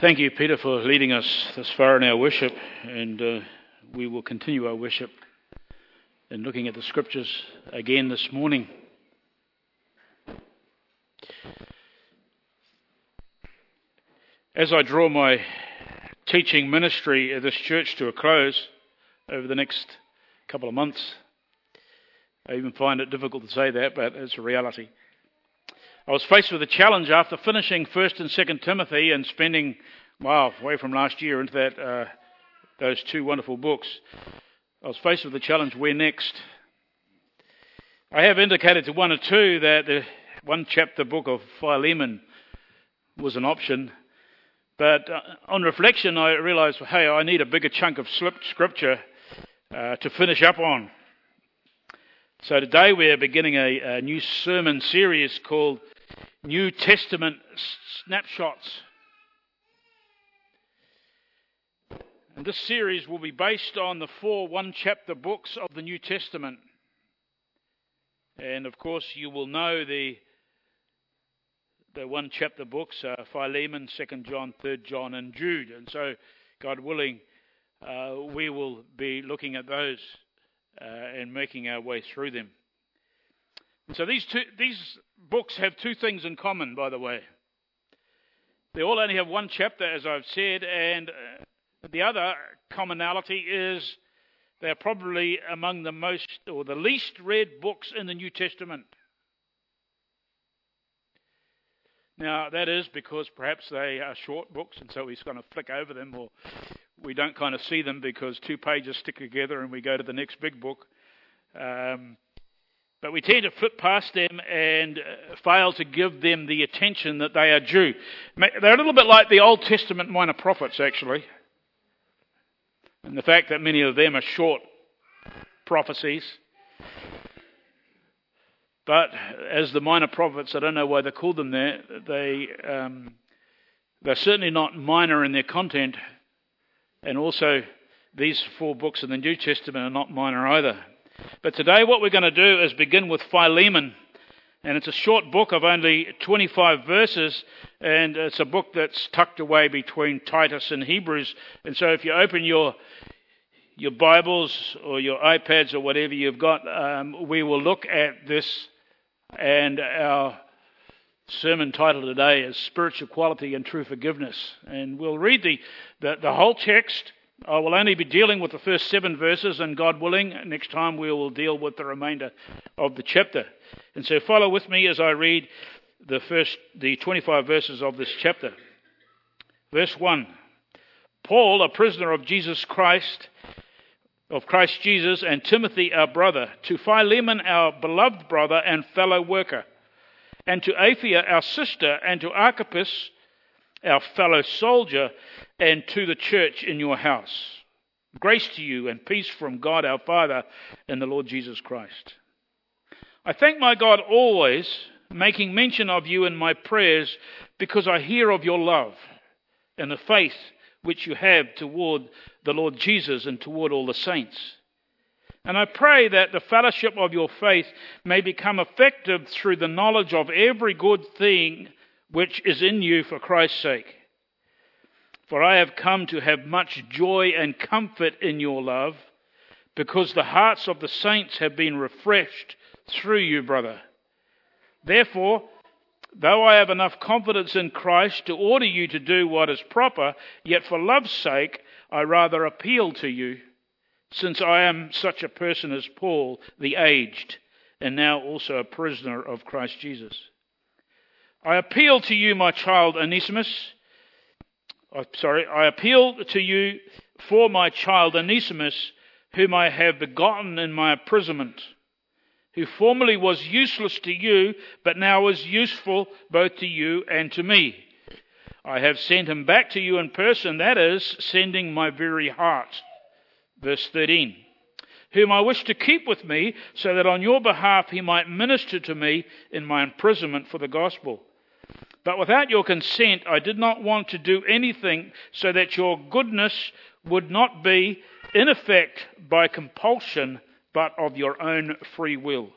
Thank you, Peter, for leading us this far in our worship, and uh, we will continue our worship in looking at the scriptures again this morning. As I draw my teaching ministry at this church to a close over the next couple of months, I even find it difficult to say that, but it's a reality. I was faced with a challenge after finishing First and Second Timothy and spending, wow, away from last year into that uh, those two wonderful books. I was faced with the challenge: where next? I have indicated to one or two that the one chapter book of Philemon was an option, but uh, on reflection, I realised, hey, I need a bigger chunk of scripture uh, to finish up on. So today we're beginning a, a new sermon series called New Testament snapshots. And this series will be based on the four one chapter books of the New Testament. And of course, you will know the, the one chapter books uh, Philemon, 2nd John, 3rd John, and Jude. And so, God willing, uh, we will be looking at those uh, and making our way through them. So these two, these books have two things in common, by the way. They all only have one chapter, as I've said, and uh, the other commonality is they're probably among the most or the least read books in the New Testament. Now, that is because perhaps they are short books, and so we just kind of flick over them, or we don't kind of see them because two pages stick together and we go to the next big book. Um, but we tend to flip past them and uh, fail to give them the attention that they are due. They're a little bit like the Old Testament minor prophets, actually. And the fact that many of them are short prophecies. But as the minor prophets, I don't know why they called them that, they, um, they're certainly not minor in their content. And also, these four books in the New Testament are not minor either. But today, what we're going to do is begin with Philemon. And it's a short book of only 25 verses, and it's a book that's tucked away between Titus and Hebrews. And so, if you open your your Bibles or your iPads or whatever you've got, um, we will look at this. And our sermon title today is Spiritual Quality and True Forgiveness. And we'll read the, the, the whole text Uh, I will only be dealing with the first seven verses, and God willing, next time we will deal with the remainder of the chapter. And so follow with me as I read the first, the 25 verses of this chapter. Verse 1 Paul, a prisoner of Jesus Christ, of Christ Jesus, and Timothy, our brother, to Philemon, our beloved brother and fellow worker, and to Apphia, our sister, and to Archippus, our fellow soldier, and to the church in your house. Grace to you and peace from God our Father and the Lord Jesus Christ. I thank my God always, making mention of you in my prayers, because I hear of your love and the faith which you have toward the Lord Jesus and toward all the saints. And I pray that the fellowship of your faith may become effective through the knowledge of every good thing which is in you for Christ's sake. For I have come to have much joy and comfort in your love, because the hearts of the saints have been refreshed through you, brother. Therefore, though I have enough confidence in Christ to order you to do what is proper, yet for love's sake I rather appeal to you, since I am such a person as Paul, the aged, and now also a prisoner of Christ Jesus. I appeal to you, my child Onesimus oh, sorry, I appeal to you for my child Onesimus, whom I have begotten in my imprisonment, who formerly was useless to you, but now is useful both to you and to me. I have sent him back to you in person, that is, sending my very heart. Verse 13. Whom I wish to keep with me, so that on your behalf he might minister to me in my imprisonment for the gospel. But without your consent, I did not want to do anything so that your goodness would not be in effect by compulsion, but of your own free will.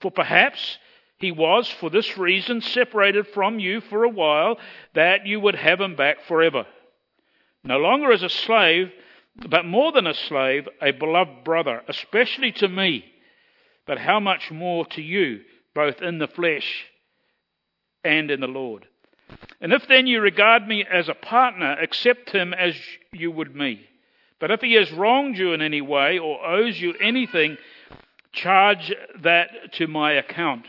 For perhaps He was, for this reason, separated from you for a while, that you would have him back forever. No longer as a slave, but more than a slave, a beloved brother, especially to me, but how much more to you, both in the flesh and in the Lord. And if then you regard me as a partner, accept him as you would me. But if he has wronged you in any way or owes you anything, charge that to my account.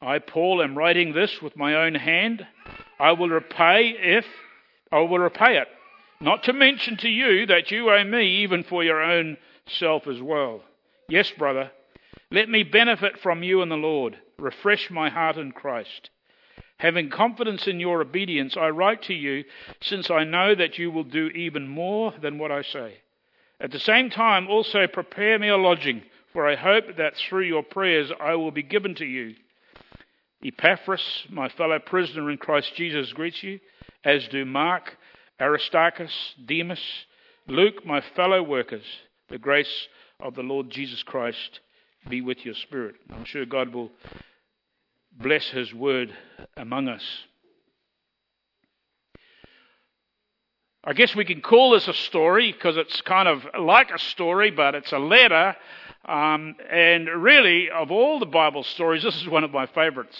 I, Paul, am writing this with my own hand. I will repay if I will repay it. Not to mention to you that you owe me even for your own self as well. Yes, brother, let me benefit from you in the Lord. Refresh my heart in Christ. Having confidence in your obedience, I write to you, since I know that you will do even more than what I say. At the same time, also prepare me a lodging, for I hope that through your prayers I will be given to you. Epaphras, my fellow prisoner in Christ Jesus, greets you, as do Mark, Aristarchus, Demas, Luke, my fellow workers. The grace of the Lord Jesus Christ be with your spirit. I'm sure God will bless his word among us. I guess we can call this a story because it's kind of like a story, but it's a letter. Um, and really, of all the Bible stories, this is one of my favorites.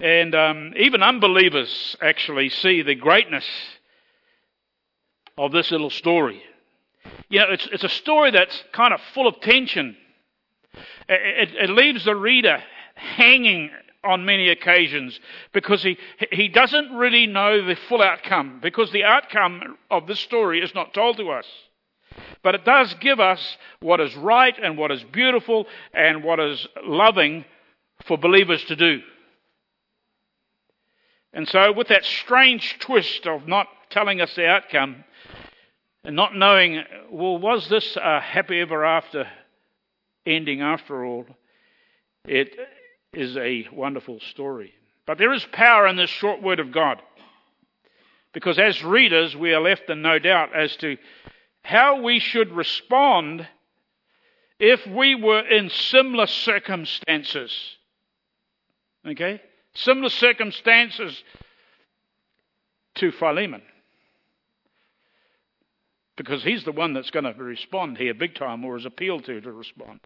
And um, even unbelievers actually see the greatness of this little story. You know, it's, it's a story that's kind of full of tension. It, it, it leaves the reader hanging on many occasions because he, he doesn't really know the full outcome, because the outcome of this story is not told to us. But it does give us what is right and what is beautiful and what is loving for believers to do. And so, with that strange twist of not telling us the outcome and not knowing, well, was this a happy ever after ending after all? It is a wonderful story. But there is power in this short word of God. Because as readers, we are left in no doubt as to how we should respond if we were in similar circumstances. Okay? Similar circumstances to Philemon. Because he's the one that's going to respond here big time or is appealed to to respond.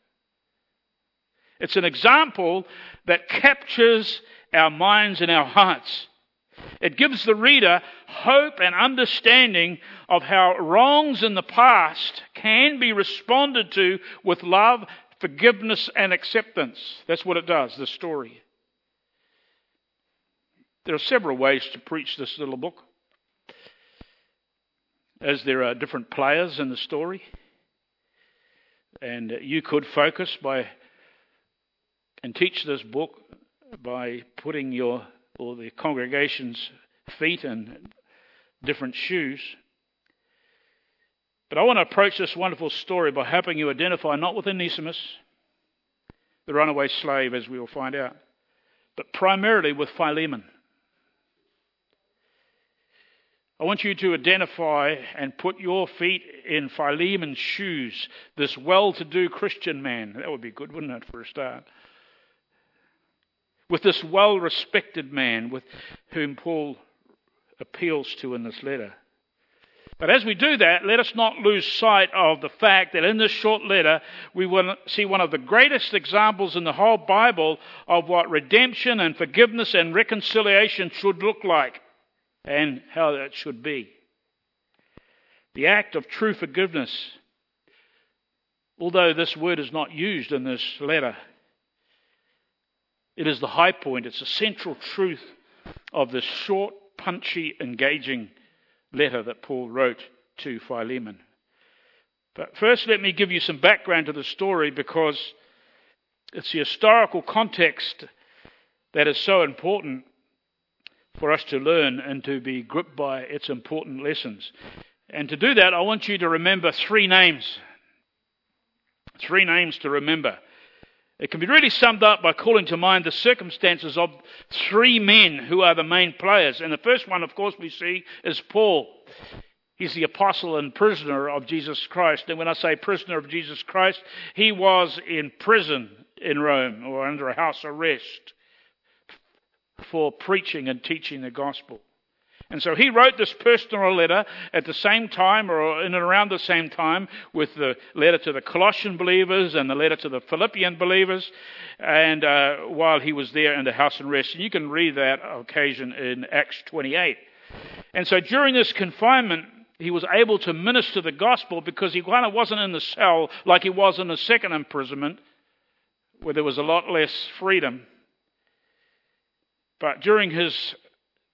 It's an example that captures our minds and our hearts. It gives the reader hope and understanding of how wrongs in the past can be responded to with love, forgiveness, and acceptance. That's what it does, the story. There are several ways to preach this little book, as there are different players in the story. And you could focus by and teach this book by putting your or the congregation's feet in different shoes. But I want to approach this wonderful story by helping you identify not with Onesimus, the runaway slave, as we will find out, but primarily with Philemon. I want you to identify and put your feet in Philemon's shoes, this well to do Christian man. That would be good, wouldn't it, for a start? With this well respected man with whom Paul appeals to in this letter. But as we do that, let us not lose sight of the fact that in this short letter, we will see one of the greatest examples in the whole Bible of what redemption and forgiveness and reconciliation should look like and how that should be. The act of true forgiveness, although this word is not used in this letter, it is the high point, it's the central truth of this short, punchy, engaging letter that Paul wrote to Philemon. But first, let me give you some background to the story because it's the historical context that is so important for us to learn and to be gripped by its important lessons. And to do that, I want you to remember three names. Three names to remember. It can be really summed up by calling to mind the circumstances of three men who are the main players. And the first one, of course, we see is Paul. He's the apostle and prisoner of Jesus Christ. And when I say prisoner of Jesus Christ, he was in prison in Rome or under house arrest for preaching and teaching the gospel. And so he wrote this personal letter at the same time or in and around the same time with the letter to the Colossian believers and the letter to the Philippian believers and uh, while he was there in the house and rest. And you can read that occasion in Acts 28. And so during this confinement, he was able to minister the gospel because he kind of wasn't in the cell like he was in the second imprisonment where there was a lot less freedom. But during his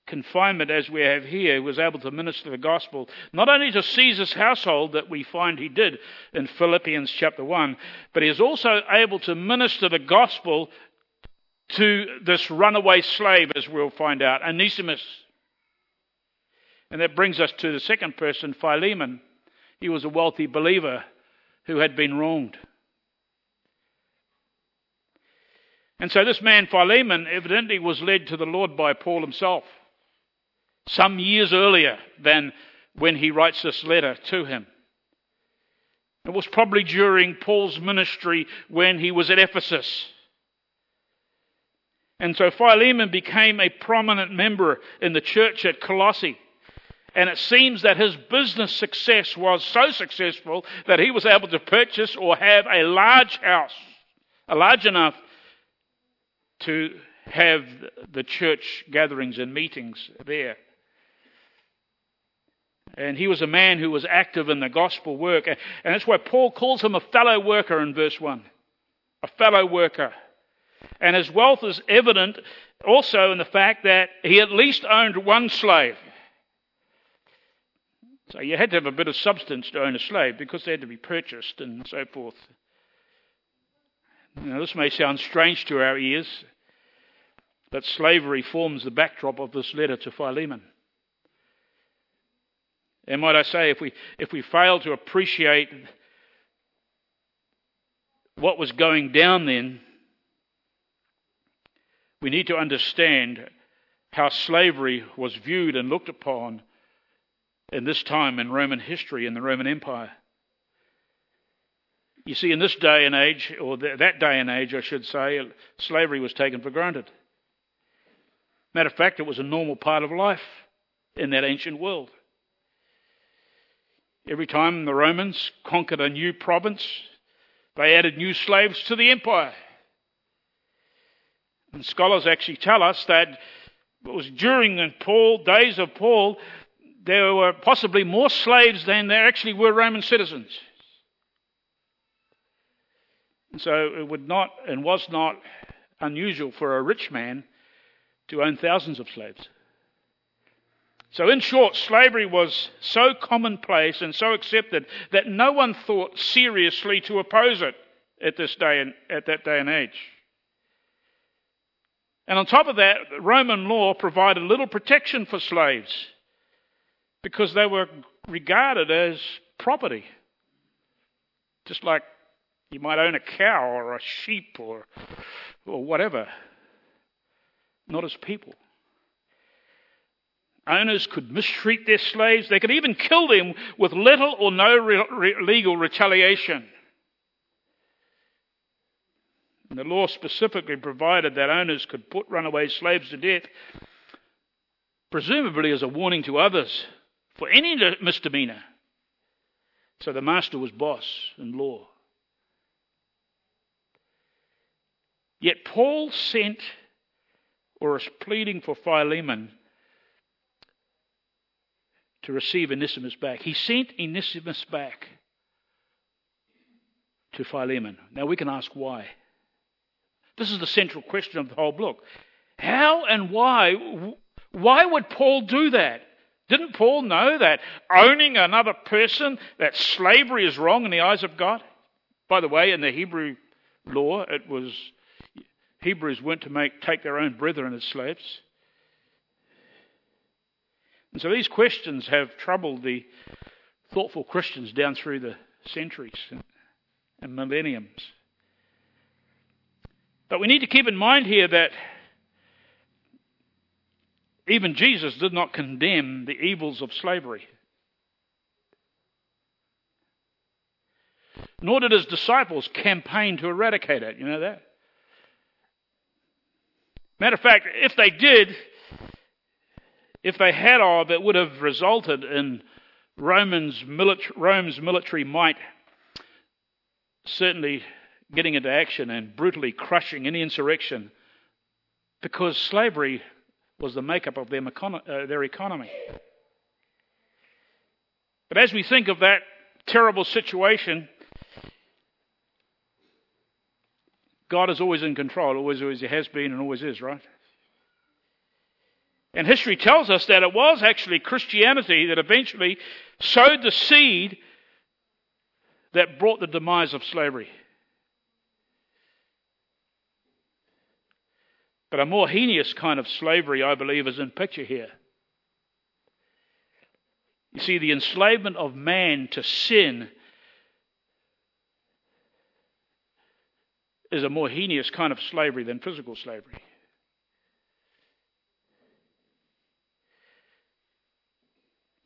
confinement as we have here, he was able to minister the gospel, not only to Caesar's household that we find he did in Philippians chapter 1, but he is also able to minister the gospel to this runaway slave, as we'll find out, Onesimus. And that brings us to the second person, Philemon. He was a wealthy believer who had been wronged. And so this man, Philemon, evidently was led to the Lord by Paul himself some years earlier than when he writes this letter to him. It was probably during Paul's ministry when he was at Ephesus. And so Philemon became a prominent member in the church at Colossae. And it seems that his business success was so successful that he was able to purchase or have a large house, a large enough to have the church gatherings and meetings there. And he was a man who was active in the gospel work. And that's why Paul calls him a fellow worker in verse 1. A fellow worker. And his wealth is evident also in the fact that he at least owned one slave. So you had to have a bit of substance to own a slave because they had to be purchased and so forth. Now, this may sound strange to our ears, but slavery forms the backdrop of this letter to Philemon. And might I say, if we, if we fail to appreciate what was going down then, we need to understand how slavery was viewed and looked upon in this time in Roman history, in the Roman Empire. You see, in this day and age, or that day and age, I should say, slavery was taken for granted. Matter of fact, it was a normal part of life in that ancient world. Every time the Romans conquered a new province, they added new slaves to the empire. And scholars actually tell us that it was during the Paul, days of Paul, there were possibly more slaves than there actually were Roman citizens. And so it would not and was not unusual for a rich man to own thousands of slaves. So, in short, slavery was so commonplace and so accepted that no one thought seriously to oppose it at this day and at that day and age. And on top of that, Roman law provided little protection for slaves because they were regarded as property. Just like you might own a cow or a sheep or, or whatever, not as people. Owners could mistreat their slaves. They could even kill them with little or no re- re- legal retaliation. And the law specifically provided that owners could put runaway slaves to death, presumably as a warning to others for any misdemeanor. So the master was boss in law. Yet Paul sent or is pleading for Philemon to receive Onesimus back. He sent Onesimus back to Philemon. Now we can ask why. This is the central question of the whole book. How and why? Why would Paul do that? Didn't Paul know that owning another person, that slavery is wrong in the eyes of God? By the way, in the Hebrew law, it was Hebrews weren't to make take their own brethren as slaves. And so these questions have troubled the thoughtful Christians down through the centuries and millenniums. But we need to keep in mind here that even Jesus did not condemn the evils of slavery. Nor did his disciples campaign to eradicate it. You know that? Matter of fact, if they did, if they had of, it would have resulted in Romans Rome's military might certainly getting into action and brutally crushing any insurrection because slavery was the makeup of their, uh, their economy. But as we think of that terrible situation, God is always in control, always, always has been, and always is, right? And history tells us that it was actually Christianity that eventually sowed the seed that brought the demise of slavery. But a more heinous kind of slavery, I believe, is in picture here. You see, the enslavement of man to sin is a more heinous kind of slavery than physical slavery.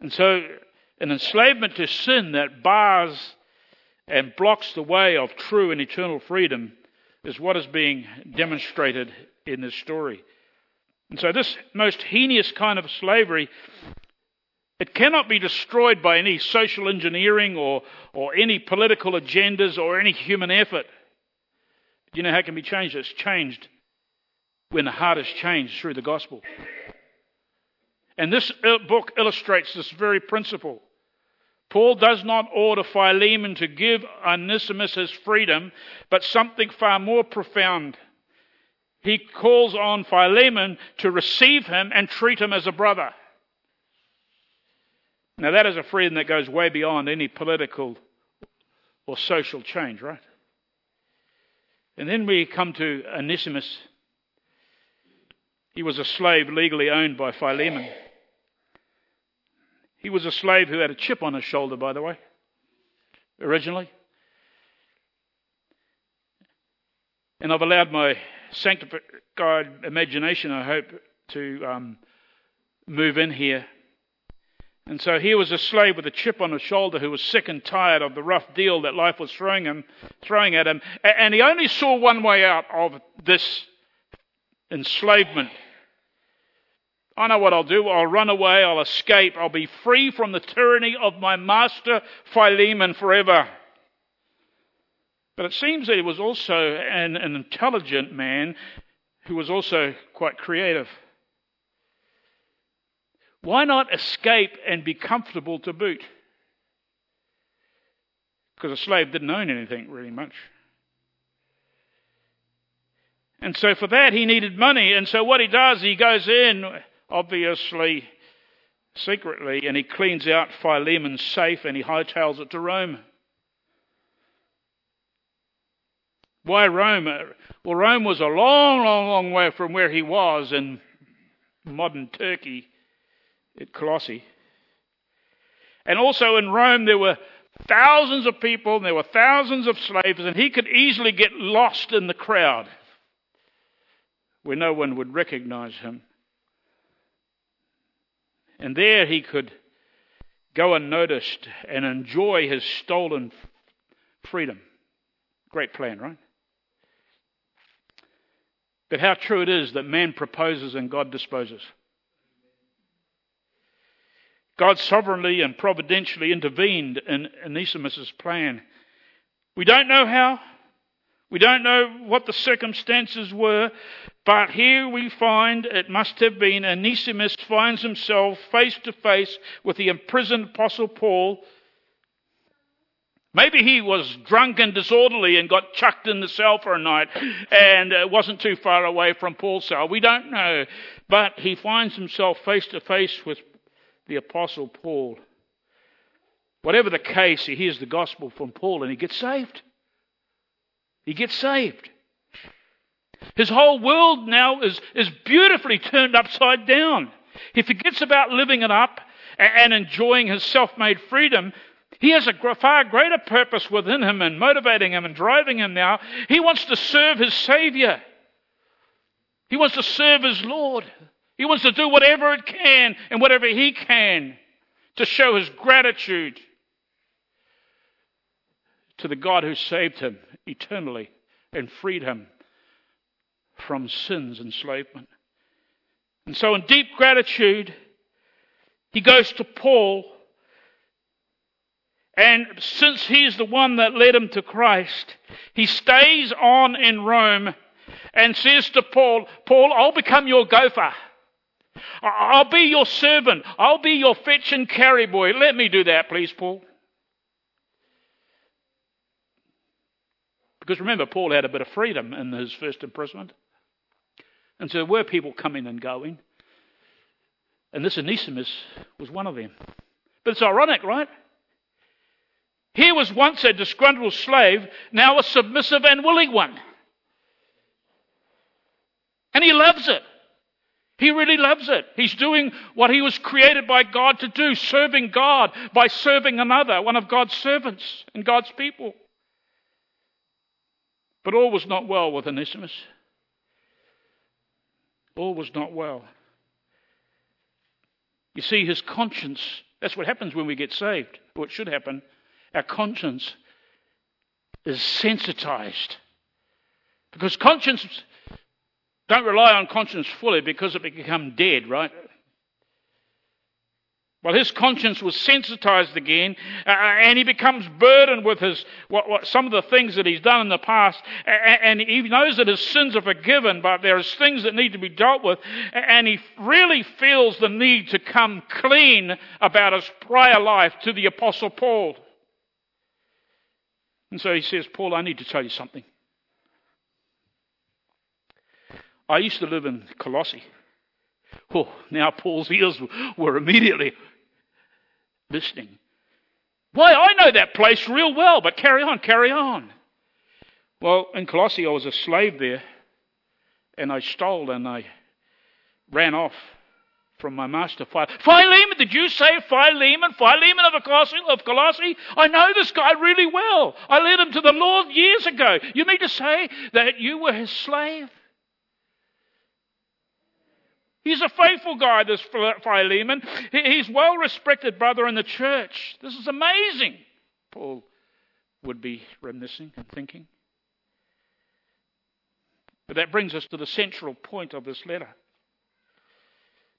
And so, an enslavement to sin that bars and blocks the way of true and eternal freedom is what is being demonstrated in this story. And so, this most heinous kind of slavery, it cannot be destroyed by any social engineering or, or any political agendas or any human effort. Do you know how it can be changed? It's changed when the heart is changed through the gospel. And this book illustrates this very principle. Paul does not order Philemon to give Onesimus his freedom, but something far more profound. He calls on Philemon to receive him and treat him as a brother. Now, that is a freedom that goes way beyond any political or social change, right? And then we come to Onesimus. He was a slave legally owned by Philemon. He was a slave who had a chip on his shoulder, by the way, originally. And I've allowed my sanctified imagination, I hope, to um, move in here. And so he was a slave with a chip on his shoulder who was sick and tired of the rough deal that life was throwing him, throwing at him. And he only saw one way out of this enslavement. I know what I'll do. I'll run away. I'll escape. I'll be free from the tyranny of my master Philemon forever. But it seems that he was also an, an intelligent man who was also quite creative. Why not escape and be comfortable to boot? Because a slave didn't own anything really much. And so for that he needed money. And so what he does, he goes in, obviously secretly, and he cleans out Philemon's safe and he hightails it to Rome. Why Rome? Uh, well, Rome was a long, long, long way from where he was in modern Turkey at Colossae. And also in Rome, there were thousands of people, and there were thousands of slaves, and he could easily get lost in the crowd where no one would recognize him. And there he could go unnoticed and enjoy his stolen freedom. Great plan, right? But how true it is that man proposes and God disposes. God sovereignly and providentially intervened in Onesimus' plan. We don't know how. We don't know what the circumstances were, but here we find it must have been Onesimus finds himself face to face with the imprisoned Apostle Paul. Maybe he was drunk and disorderly and got chucked in the cell for a night and wasn't too far away from Paul's cell. We don't know. But he finds himself face to face with the Apostle Paul. Whatever the case, he hears the gospel from Paul and he gets saved. He gets saved. His whole world now is, is beautifully turned upside down. He forgets about living it up and enjoying his self made freedom. He has a far greater purpose within him and motivating him and driving him now. He wants to serve his Savior. He wants to serve his Lord. He wants to do whatever it can and whatever he can to show his gratitude to the God who saved him eternally and freed him from sin's enslavement. And so, in deep gratitude, he goes to Paul. And since he's the one that led him to Christ, he stays on in Rome and says to Paul, Paul, I'll become your gopher. I'll be your servant. I'll be your fetch and carry boy. Let me do that, please, Paul. Because remember, Paul had a bit of freedom in his first imprisonment. And so there were people coming and going. And this Onesimus was one of them. But it's ironic, right? Here was once a disgruntled slave, now a submissive and willing one. And he loves it. He really loves it. He's doing what he was created by God to do, serving God by serving another, one of God's servants and God's people. But all was not well with Onesimus. All was not well. You see, his conscience, that's what happens when we get saved, or it should happen. Our conscience is sensitized. Because conscience, don't rely on conscience fully because it become dead, right? Well, his conscience was sensitized again, uh, and he becomes burdened with his what, what, some of the things that he's done in the past, and, and he knows that his sins are forgiven, but there is things that need to be dealt with, and he really feels the need to come clean about his prior life to the Apostle Paul. And so he says, Paul, I need to tell you something. I used to live in Colossae. Oh, now Paul's ears were immediately listening. Why, I know that place real well, but carry on, carry on. Well, in Colossae, I was a slave there, and I stole and I ran off from my master. Philemon, did you say Philemon? Philemon of Colossae, of Colossae? I know this guy really well. I led him to the Lord years ago. You mean to say that you were his slave? He's a faithful guy, this Philemon. He's well respected brother in the church. This is amazing. Paul would be reminiscing and thinking. But that brings us to the central point of this letter.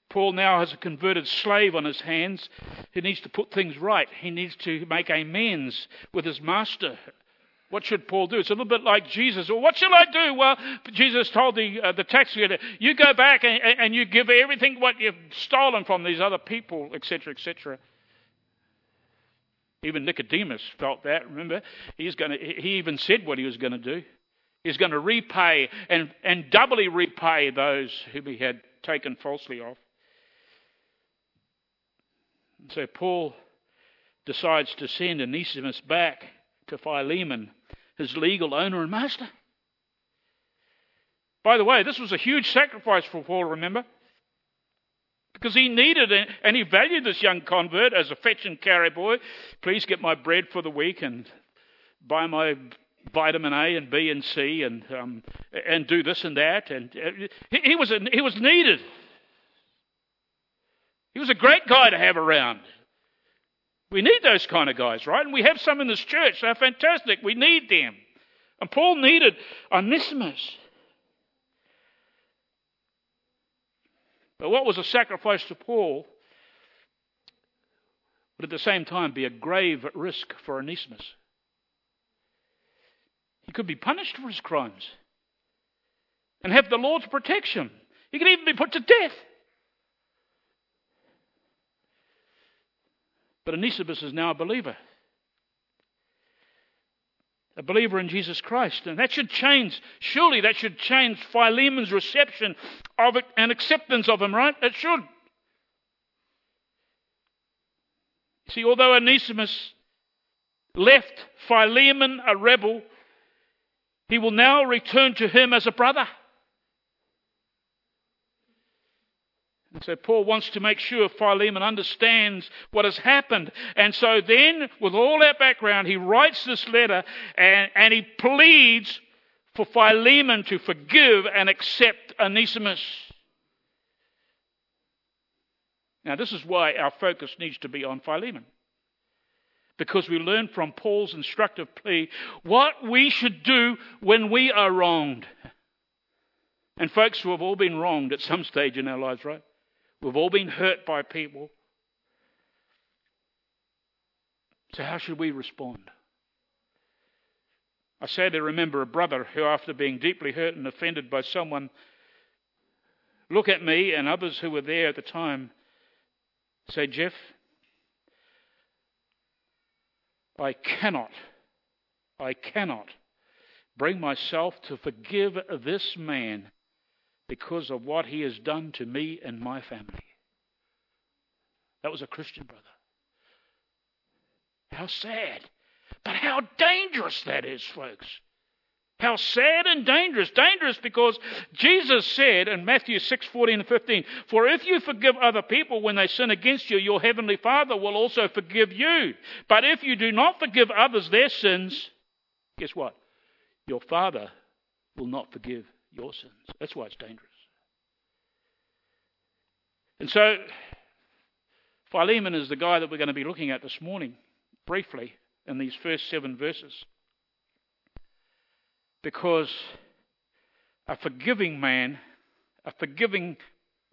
Paul now has a converted slave on his hands. He needs to put things right. He needs to make amends with his master. What should Paul do? It's a little bit like Jesus. Well, what shall I do? Well, Jesus told the, uh, the tax collector, you go back and, and you give everything what you've stolen from these other people, etc., etc. Even Nicodemus felt that, remember? He's gonna, he even said what he was going to do. He's going to repay and, and doubly repay those whom he had taken falsely off. So Paul decides to send Onesimus back to Philemon his legal owner and master. By the way, this was a huge sacrifice for Paul, remember? Because he needed it and he valued this young convert as a fetch and carry boy. Please get my bread for the week and buy my vitamin A and B and C and um, and do this and that. And uh, he, he was he was needed. He was a great guy to have around. We need those kind of guys, right? And we have some in this church. They're fantastic. We need them. And Paul needed Onesimus. But what was a sacrifice to Paul would at the same time be a grave risk for Onesimus. He could be punished for his crimes and have the Lord's protection. He could even be put to death. But Onesimus is now a believer. A believer in Jesus Christ. And that should change, surely that should change Philemon's reception of it and acceptance of him, right? It should. See, although Onesimus left Philemon a rebel, he will now return to him as a brother. And so Paul wants to make sure Philemon understands what has happened. And so then, with all that background, he writes this letter and, and he pleads for Philemon to forgive and accept Onesimus. Now, this is why our focus needs to be on Philemon. Because we learn from Paul's instructive plea what we should do when we are wronged. And folks, we've all been wronged at some stage in our lives, right? We've all been hurt by people. So, how should we respond? I sadly remember a brother who, after being deeply hurt and offended by someone, look at me and others who were there at the time, say, Jeff, I cannot, I cannot bring myself to forgive this man because of what he has done to me and my family. That was a Christian brother. How sad. But how dangerous that is, folks. How sad and dangerous. Dangerous because Jesus said in Matthew 6 14 and 15, For if you forgive other people when they sin against you, your heavenly Father will also forgive you. But if you do not forgive others their sins, guess what? Your Father will not forgive your sins. That's why it's dangerous. And so, Philemon is the guy that we're going to be looking at this morning, briefly, in these first seven verses. Because a forgiving man, a forgiving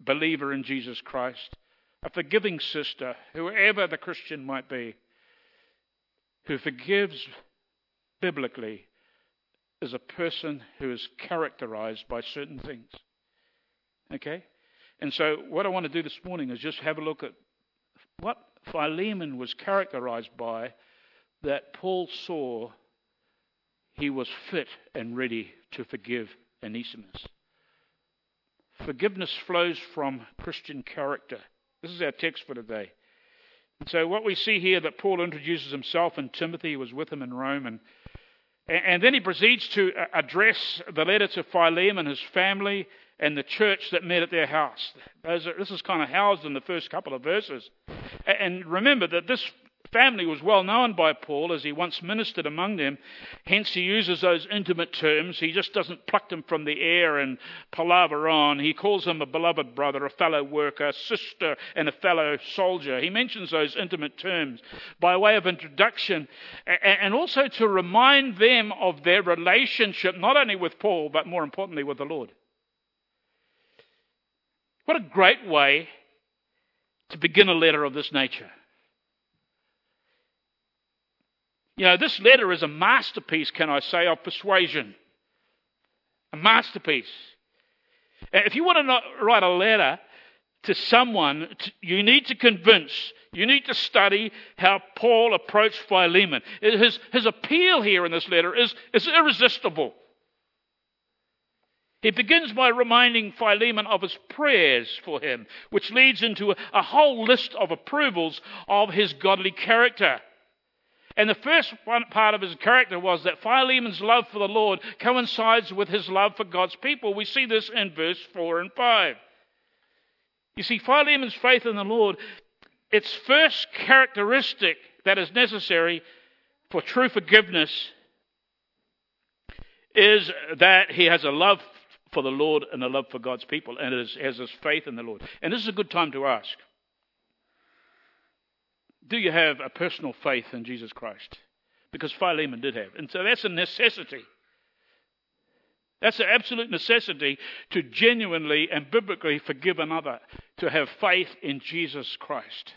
believer in Jesus Christ, a forgiving sister, whoever the Christian might be, who forgives biblically, is a person who is characterized by certain things. Okay? And so, what I want to do this morning is just have a look at what Philemon was characterized by that Paul saw he was fit and ready to forgive Onesimus. Forgiveness flows from Christian character. This is our text for today. And so, what we see here that Paul introduces himself and Timothy was with him in Rome, and and then he proceeds to uh, address the letter to Philemon and his family and the church that met at their house. This is kind of housed in the first couple of verses. And remember that this family was well known by Paul as he once ministered among them. Hence, he uses those intimate terms. He just doesn't pluck them from the air and palaver on. He calls them a beloved brother, a fellow worker, sister, and a fellow soldier. He mentions those intimate terms by way of introduction and also to remind them of their relationship, not only with Paul, but more importantly with the Lord. What a great way to begin a letter of this nature. You know, this letter is a masterpiece, can I say, of persuasion. A masterpiece. If you want to write a letter to someone, you need to convince, you need to study how Paul approached Philemon. His, his appeal here in this letter is, is irresistible. He begins by reminding Philemon of his prayers for him, which leads into a, a whole list of approvals of his godly character. And the first part of his character was that Philemon's love for the Lord coincides with his love for God's people. We see this in verse 4 and 5. You see, Philemon's faith in the Lord, its first characteristic that is necessary for true forgiveness is that he has a love for the Lord and a love for God's people and has his faith in the Lord. And this is a good time to ask do you have a personal faith in Jesus Christ? Because Philemon did have. And so that's a necessity. That's an absolute necessity to genuinely and biblically forgive another, to have faith in Jesus Christ.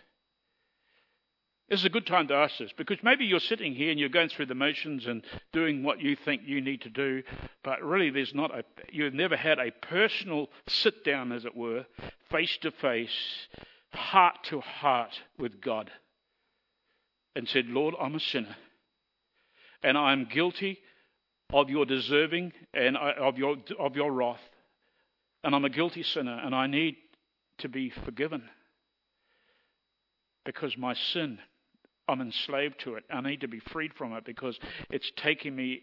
This is a good time to ask this because maybe you're sitting here and you're going through the motions and doing what you think you need to do, but really there's not a, you've never had a personal sit down, as it were, face to face, heart to heart with God and said, Lord, I'm a sinner. And I'm guilty of your deserving and uh, of your, of your wrath. And I'm a guilty sinner, and I need to be forgiven. Because my sin, I'm enslaved to it. I need to be freed from it because it's taking me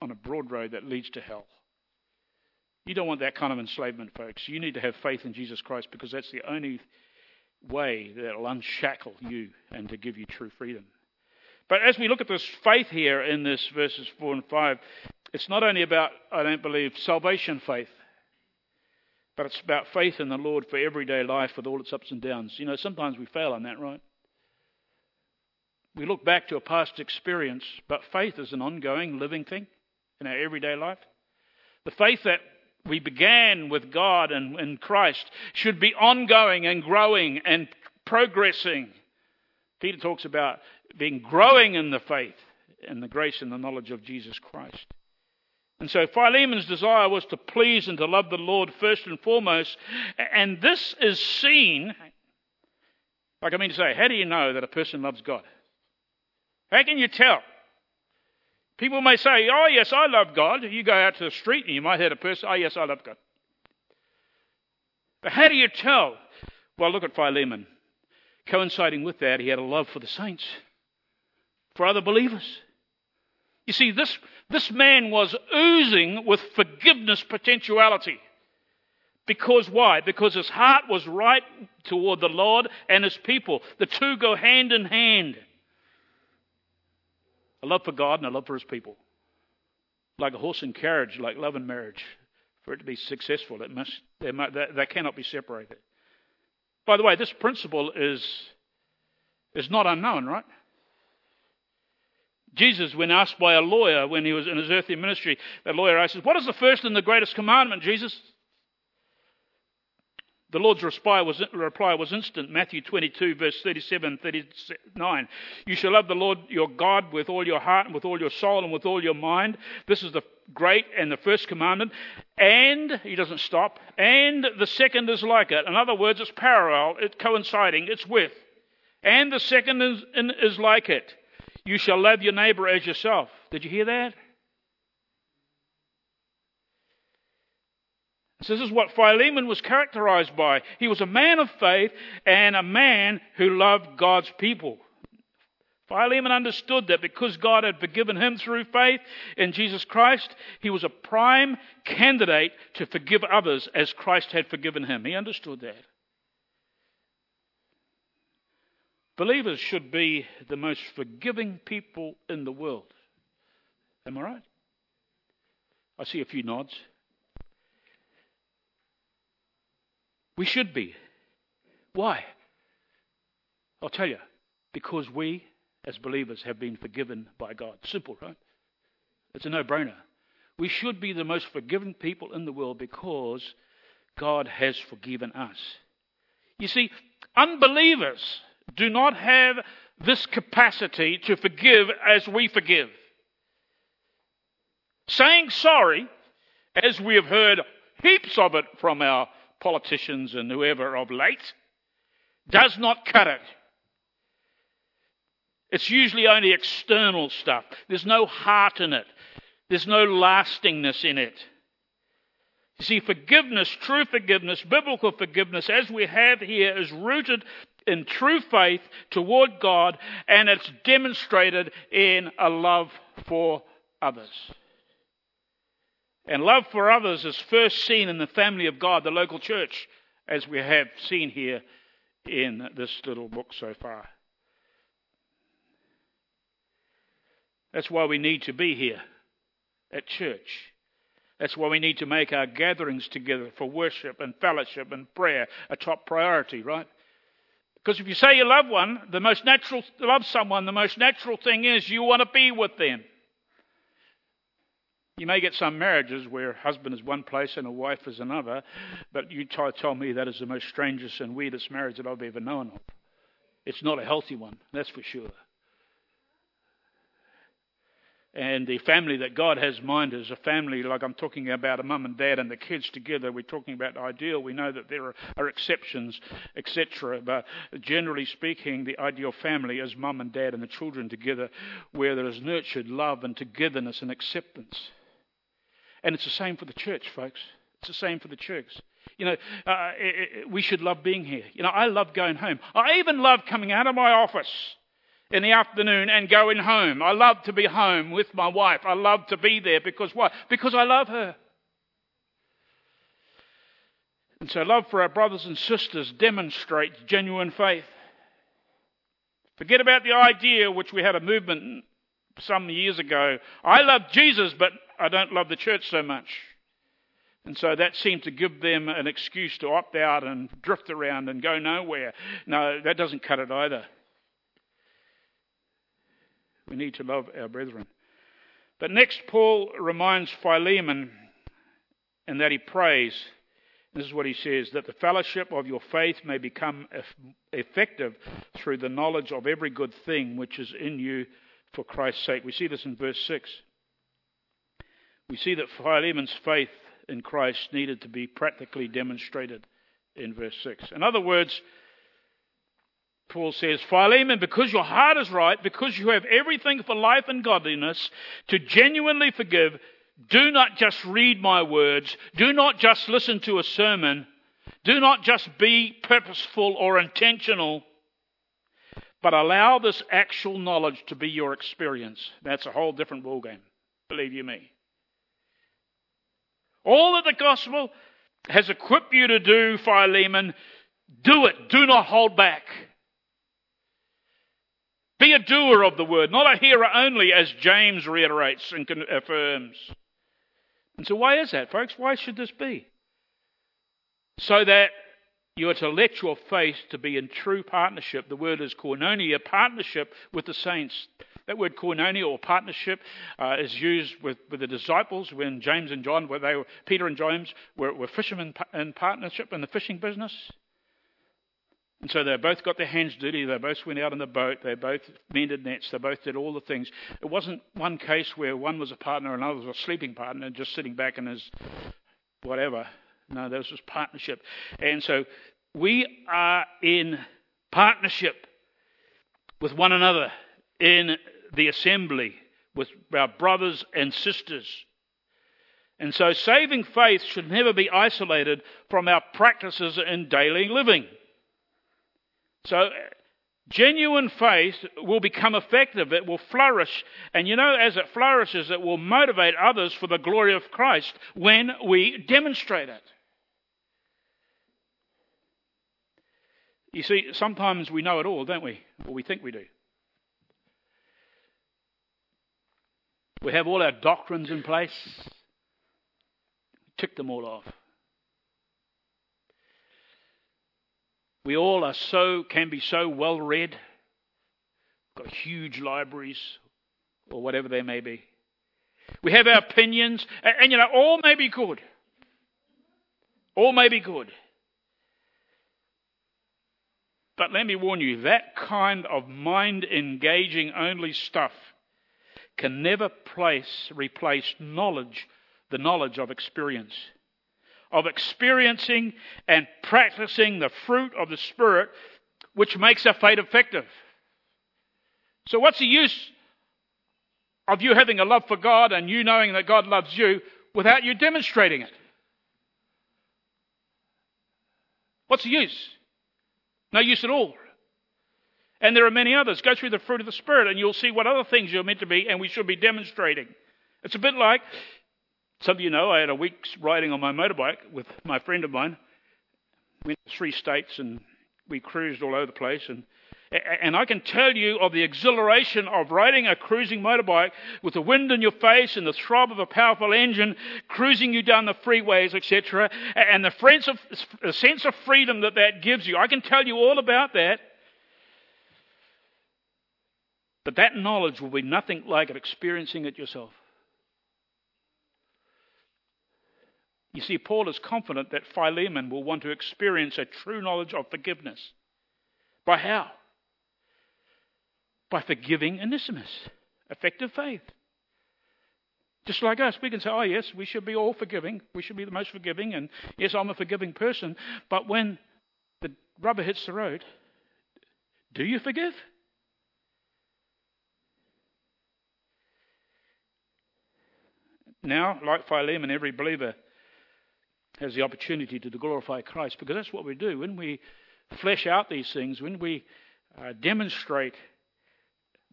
on a broad road that leads to hell. You don't want that kind of enslavement, folks. You need to have faith in Jesus Christ because that's the only way that will unshackle you and to give you true freedom. But as we look at this faith here in this verses 4 and 5, it's not only about, I don't believe, salvation faith, but it's about faith in the Lord for everyday life with all its ups and downs. You know, sometimes we fail on that, right? We look back to a past experience, but faith is an ongoing, living thing in our everyday life. The faith that we began with God and, and Christ should be ongoing and growing and progressing. Peter talks about being growing in the faith and the grace and the knowledge of Jesus Christ. And so Philemon's desire was to please and to love the Lord first and foremost. And this is seen, like I mean to say, how do you know that a person loves God? How can you tell? People may say, Oh, yes, I love God. You go out to the street and you might hear a person, Oh, yes, I love God. But how do you tell? Well, look at Philemon. Coinciding with that, he had a love for the saints, for other believers. You see, this, this man was oozing with forgiveness potentiality. Because why? Because his heart was right toward the Lord and his people. The two go hand in hand. A love for God and a love for his people. Like a horse and carriage, like love and marriage. For it to be successful, it must, they, they, they cannot be separated. By the way, this principle is, is not unknown, right? Jesus, when asked by a lawyer when he was in his earthly ministry, that lawyer asked, What is the first and the greatest commandment, Jesus? The Lord's reply was, reply was instant. Matthew 22, verse 37 39. You shall love the Lord your God with all your heart and with all your soul and with all your mind. This is the great and the first commandment. And, he doesn't stop, and the second is like it. In other words, it's parallel, it's coinciding, it's with. And the second is, is like it. You shall love your neighbor as yourself. Did you hear that? So this is what Philemon was characterized by. He was a man of faith and a man who loved God's people. Philemon understood that because God had forgiven him through faith in Jesus Christ, he was a prime candidate to forgive others as Christ had forgiven him. He understood that. Believers should be the most forgiving people in the world. Am I right? I see a few nods. We should be. Why? I'll tell you. Because we, as believers, have been forgiven by God. Simple, right? It's a no brainer. We should be the most forgiven people in the world because God has forgiven us. You see, unbelievers do not have this capacity to forgive as we forgive. Saying sorry, as we have heard heaps of it from our politicians and whoever of late, does not cut it. It's usually only external stuff. There's no heart in it. There's no lastingness in it. You see, forgiveness, true forgiveness, biblical forgiveness, as we have here, is rooted in true faith toward God, and it's demonstrated in a love for others. And love for others is first seen in the family of God, the local church, as we have seen here in this little book so far. That's why we need to be here at church. That's why we need to make our gatherings together for worship and fellowship and prayer a top priority, right? Because if you say you love one, the most natural, love someone, the most natural thing is you want to be with them. You may get some marriages where a husband is one place and a wife is another, but you to tell me that is the most strangest and weirdest marriage that I've ever known of. It's not a healthy one, that's for sure. And the family that God has in mind is a family like I'm talking about a mum and dad and the kids together. We're talking about ideal. We know that there are, are exceptions, etc. But generally speaking, the ideal family is mum and dad and the children together, where there is nurtured love and togetherness and acceptance. And it's the same for the church, folks. It's the same for the church. You know, uh, it, it, we should love being here. You know, I love going home. I even love coming out of my office in the afternoon and going home. I love to be home with my wife. I love to be there because why? Because I love her. And so, love for our brothers and sisters demonstrates genuine faith. Forget about the idea, which we had a movement some years ago. I love Jesus, but I don't love the church so much. And so that seemed to give them an excuse to opt out and drift around and go nowhere. No, that doesn't cut it either. We need to love our brethren. But next, Paul reminds Philemon and that he prays. This is what he says that the fellowship of your faith may become effective through the knowledge of every good thing which is in you for Christ's sake. We see this in verse 6. We see that Philemon's faith in Christ needed to be practically demonstrated in verse 6. In other words, Paul says, Philemon, because your heart is right, because you have everything for life and godliness, to genuinely forgive, do not just read my words, do not just listen to a sermon, do not just be purposeful or intentional, but allow this actual knowledge to be your experience. That's a whole different ballgame, believe you me. All that the gospel has equipped you to do, Philemon, do it. Do not hold back. Be a doer of the word, not a hearer only, as James reiterates and affirms. And so, why is that, folks? Why should this be? So that you are to let your faith to be in true partnership. The word is koinonia, partnership with the saints. That word koinonia or partnership uh, is used with, with the disciples when James and John, where they were, Peter and James were, were fishermen in partnership in the fishing business. And so they both got their hands dirty. They both went out in the boat. They both mended nets. They both did all the things. It wasn't one case where one was a partner and another was a sleeping partner, just sitting back in his whatever. No, this was partnership. And so we are in partnership with one another in the assembly, with our brothers and sisters. And so saving faith should never be isolated from our practices in daily living. So, genuine faith will become effective, it will flourish. And you know, as it flourishes, it will motivate others for the glory of Christ when we demonstrate it. You see, sometimes we know it all, don't we? Or we think we do. We have all our doctrines in place, tick them all off. We all are so can be so well read, got huge libraries or whatever they may be. We have our opinions, and, and you know, all may be good. All may be good. But let me warn you, that kind of mind engaging only stuff can never place, replace knowledge, the knowledge of experience of experiencing and practicing the fruit of the Spirit, which makes our faith effective. So, what's the use of you having a love for God and you knowing that God loves you without you demonstrating it? What's the use? No use at all. And there are many others. Go through the fruit of the Spirit and you'll see what other things you're meant to be and we should be demonstrating. It's a bit like some of you know I had a week's riding on my motorbike with my friend of mine. Went to three states and we cruised all over the place. And, and I can tell you of the exhilaration of riding a cruising motorbike with the wind in your face and the throb of a powerful engine cruising you down the freeways, etc. And the sense, of, freedom that that gives you. I can tell you all about that. But that knowledge will be nothing like experiencing it yourself. You see, Paul is confident that Philemon will want to experience a true knowledge of forgiveness. By how? By forgiving Onesimus. Effective faith. Just like us, we can say, oh, yes, we should be all forgiving. We should be the most forgiving. And yes, I'm a forgiving person. But when the rubber hits the road, do you forgive? Now, like Philemon, every believer has the opportunity to glorify Christ because that's what we do. When we flesh out these things, when we uh, demonstrate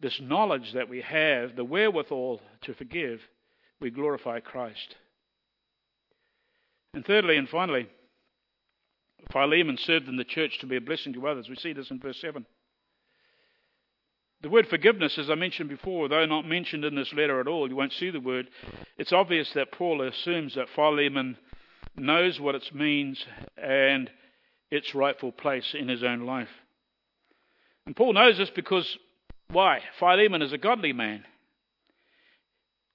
this knowledge that we have, the wherewithal to forgive, we glorify Christ. And thirdly and finally, Philemon served in the church to be a blessing to others. We see this in verse 7. The word forgiveness, as I mentioned before, though not mentioned in this letter at all, you won't see the word. It's obvious that Paul assumes that Philemon knows what it means and its rightful place in his own life. And Paul knows this because why? Philemon is a godly man.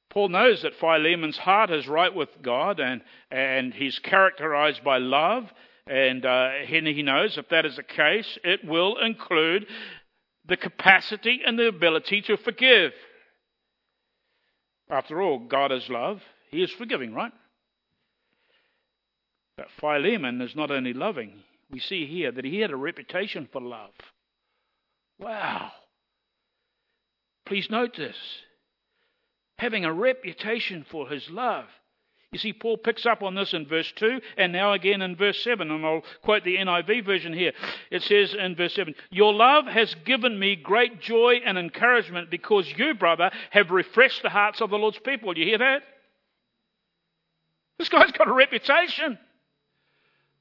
Paul knows that Philemon's heart is right with God and, and he's characterized by love. And uh, he knows if that is the case, it will include the capacity and the ability to forgive. After all, God is love. He is forgiving, right? But Philemon is not only loving, we see here that he had a reputation for love. Wow. Please note this having a reputation for his love. You see, Paul picks up on this in verse 2 and now again in verse 7. And I'll quote the NIV version here. It says in verse 7 Your love has given me great joy and encouragement because you, brother, have refreshed the hearts of the Lord's people. You hear that? This guy's got a reputation.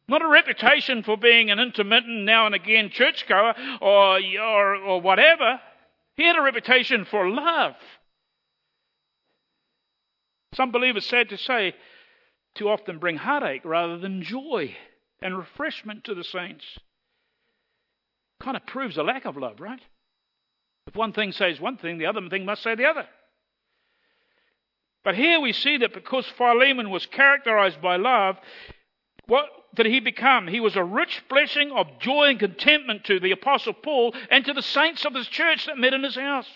Not a reputation for being an intermittent, now and again churchgoer or, or, or whatever. He had a reputation for love. Some believers, sad to say, too often bring heartache rather than joy and refreshment to the saints. Kind of proves a lack of love, right? If one thing says one thing, the other thing must say the other. But here we see that because Philemon was characterized by love, what did he become? He was a rich blessing of joy and contentment to the Apostle Paul and to the saints of his church that met in his house.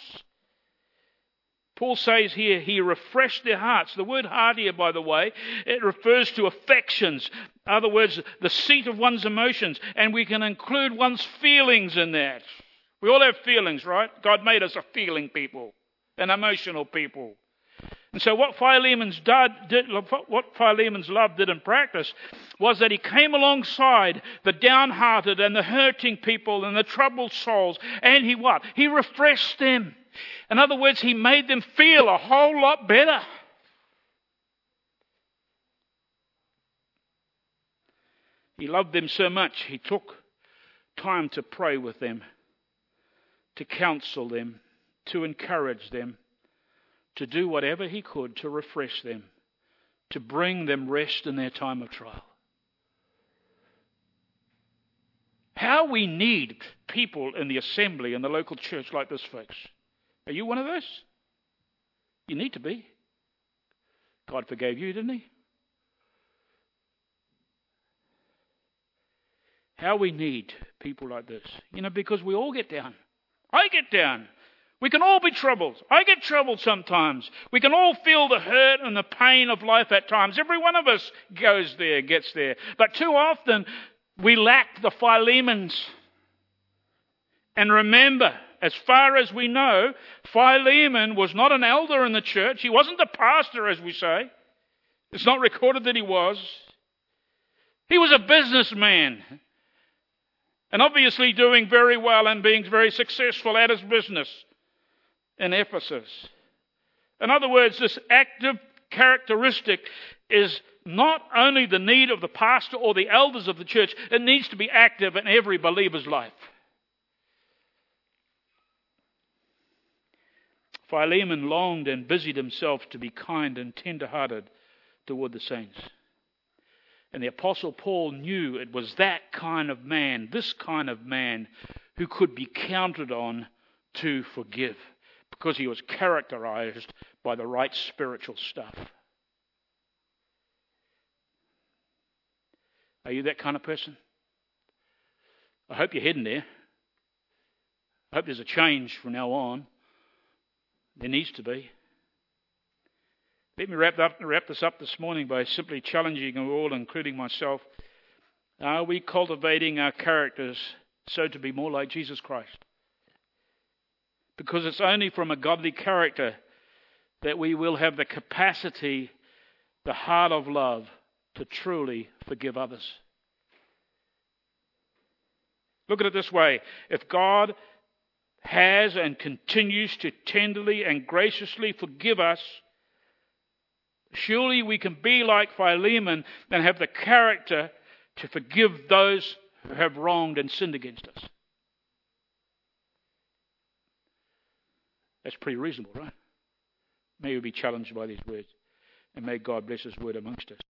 Paul says here, he refreshed their hearts. The word heart here, by the way, it refers to affections. In other words, the seat of one's emotions. And we can include one's feelings in that. We all have feelings, right? God made us a feeling people, an emotional people. And so what Philemon's, did, what Philemon's love did in practice was that he came alongside the downhearted and the hurting people and the troubled souls. And he what? He refreshed them. In other words, he made them feel a whole lot better. He loved them so much, he took time to pray with them, to counsel them, to encourage them, to do whatever he could to refresh them, to bring them rest in their time of trial. How we need people in the assembly in the local church like this, folks. Are you one of those? You need to be. God forgave you, didn't He? How we need people like this. You know, because we all get down. I get down. We can all be troubled. I get troubled sometimes. We can all feel the hurt and the pain of life at times. Every one of us goes there, gets there. But too often, we lack the Philemons. And remember, as far as we know, Philemon was not an elder in the church. He wasn't a pastor, as we say. It's not recorded that he was. He was a businessman. And obviously doing very well and being very successful at his business in Ephesus. In other words, this active characteristic is not only the need of the pastor or the elders of the church, it needs to be active in every believer's life. Philemon longed and busied himself to be kind and tender hearted toward the saints. And the Apostle Paul knew it was that kind of man, this kind of man, who could be counted on to forgive because he was characterized by the right spiritual stuff. Are you that kind of person? I hope you're heading there. I hope there's a change from now on. There needs to be. Let me wrap, up, wrap this up this morning by simply challenging you all, including myself. Are we cultivating our characters so to be more like Jesus Christ? Because it's only from a godly character that we will have the capacity, the heart of love, to truly forgive others. Look at it this way if God has and continues to tenderly and graciously forgive us, surely we can be like Philemon and have the character to forgive those who have wronged and sinned against us. That's pretty reasonable, right? May we be challenged by these words, and may God bless His word amongst us.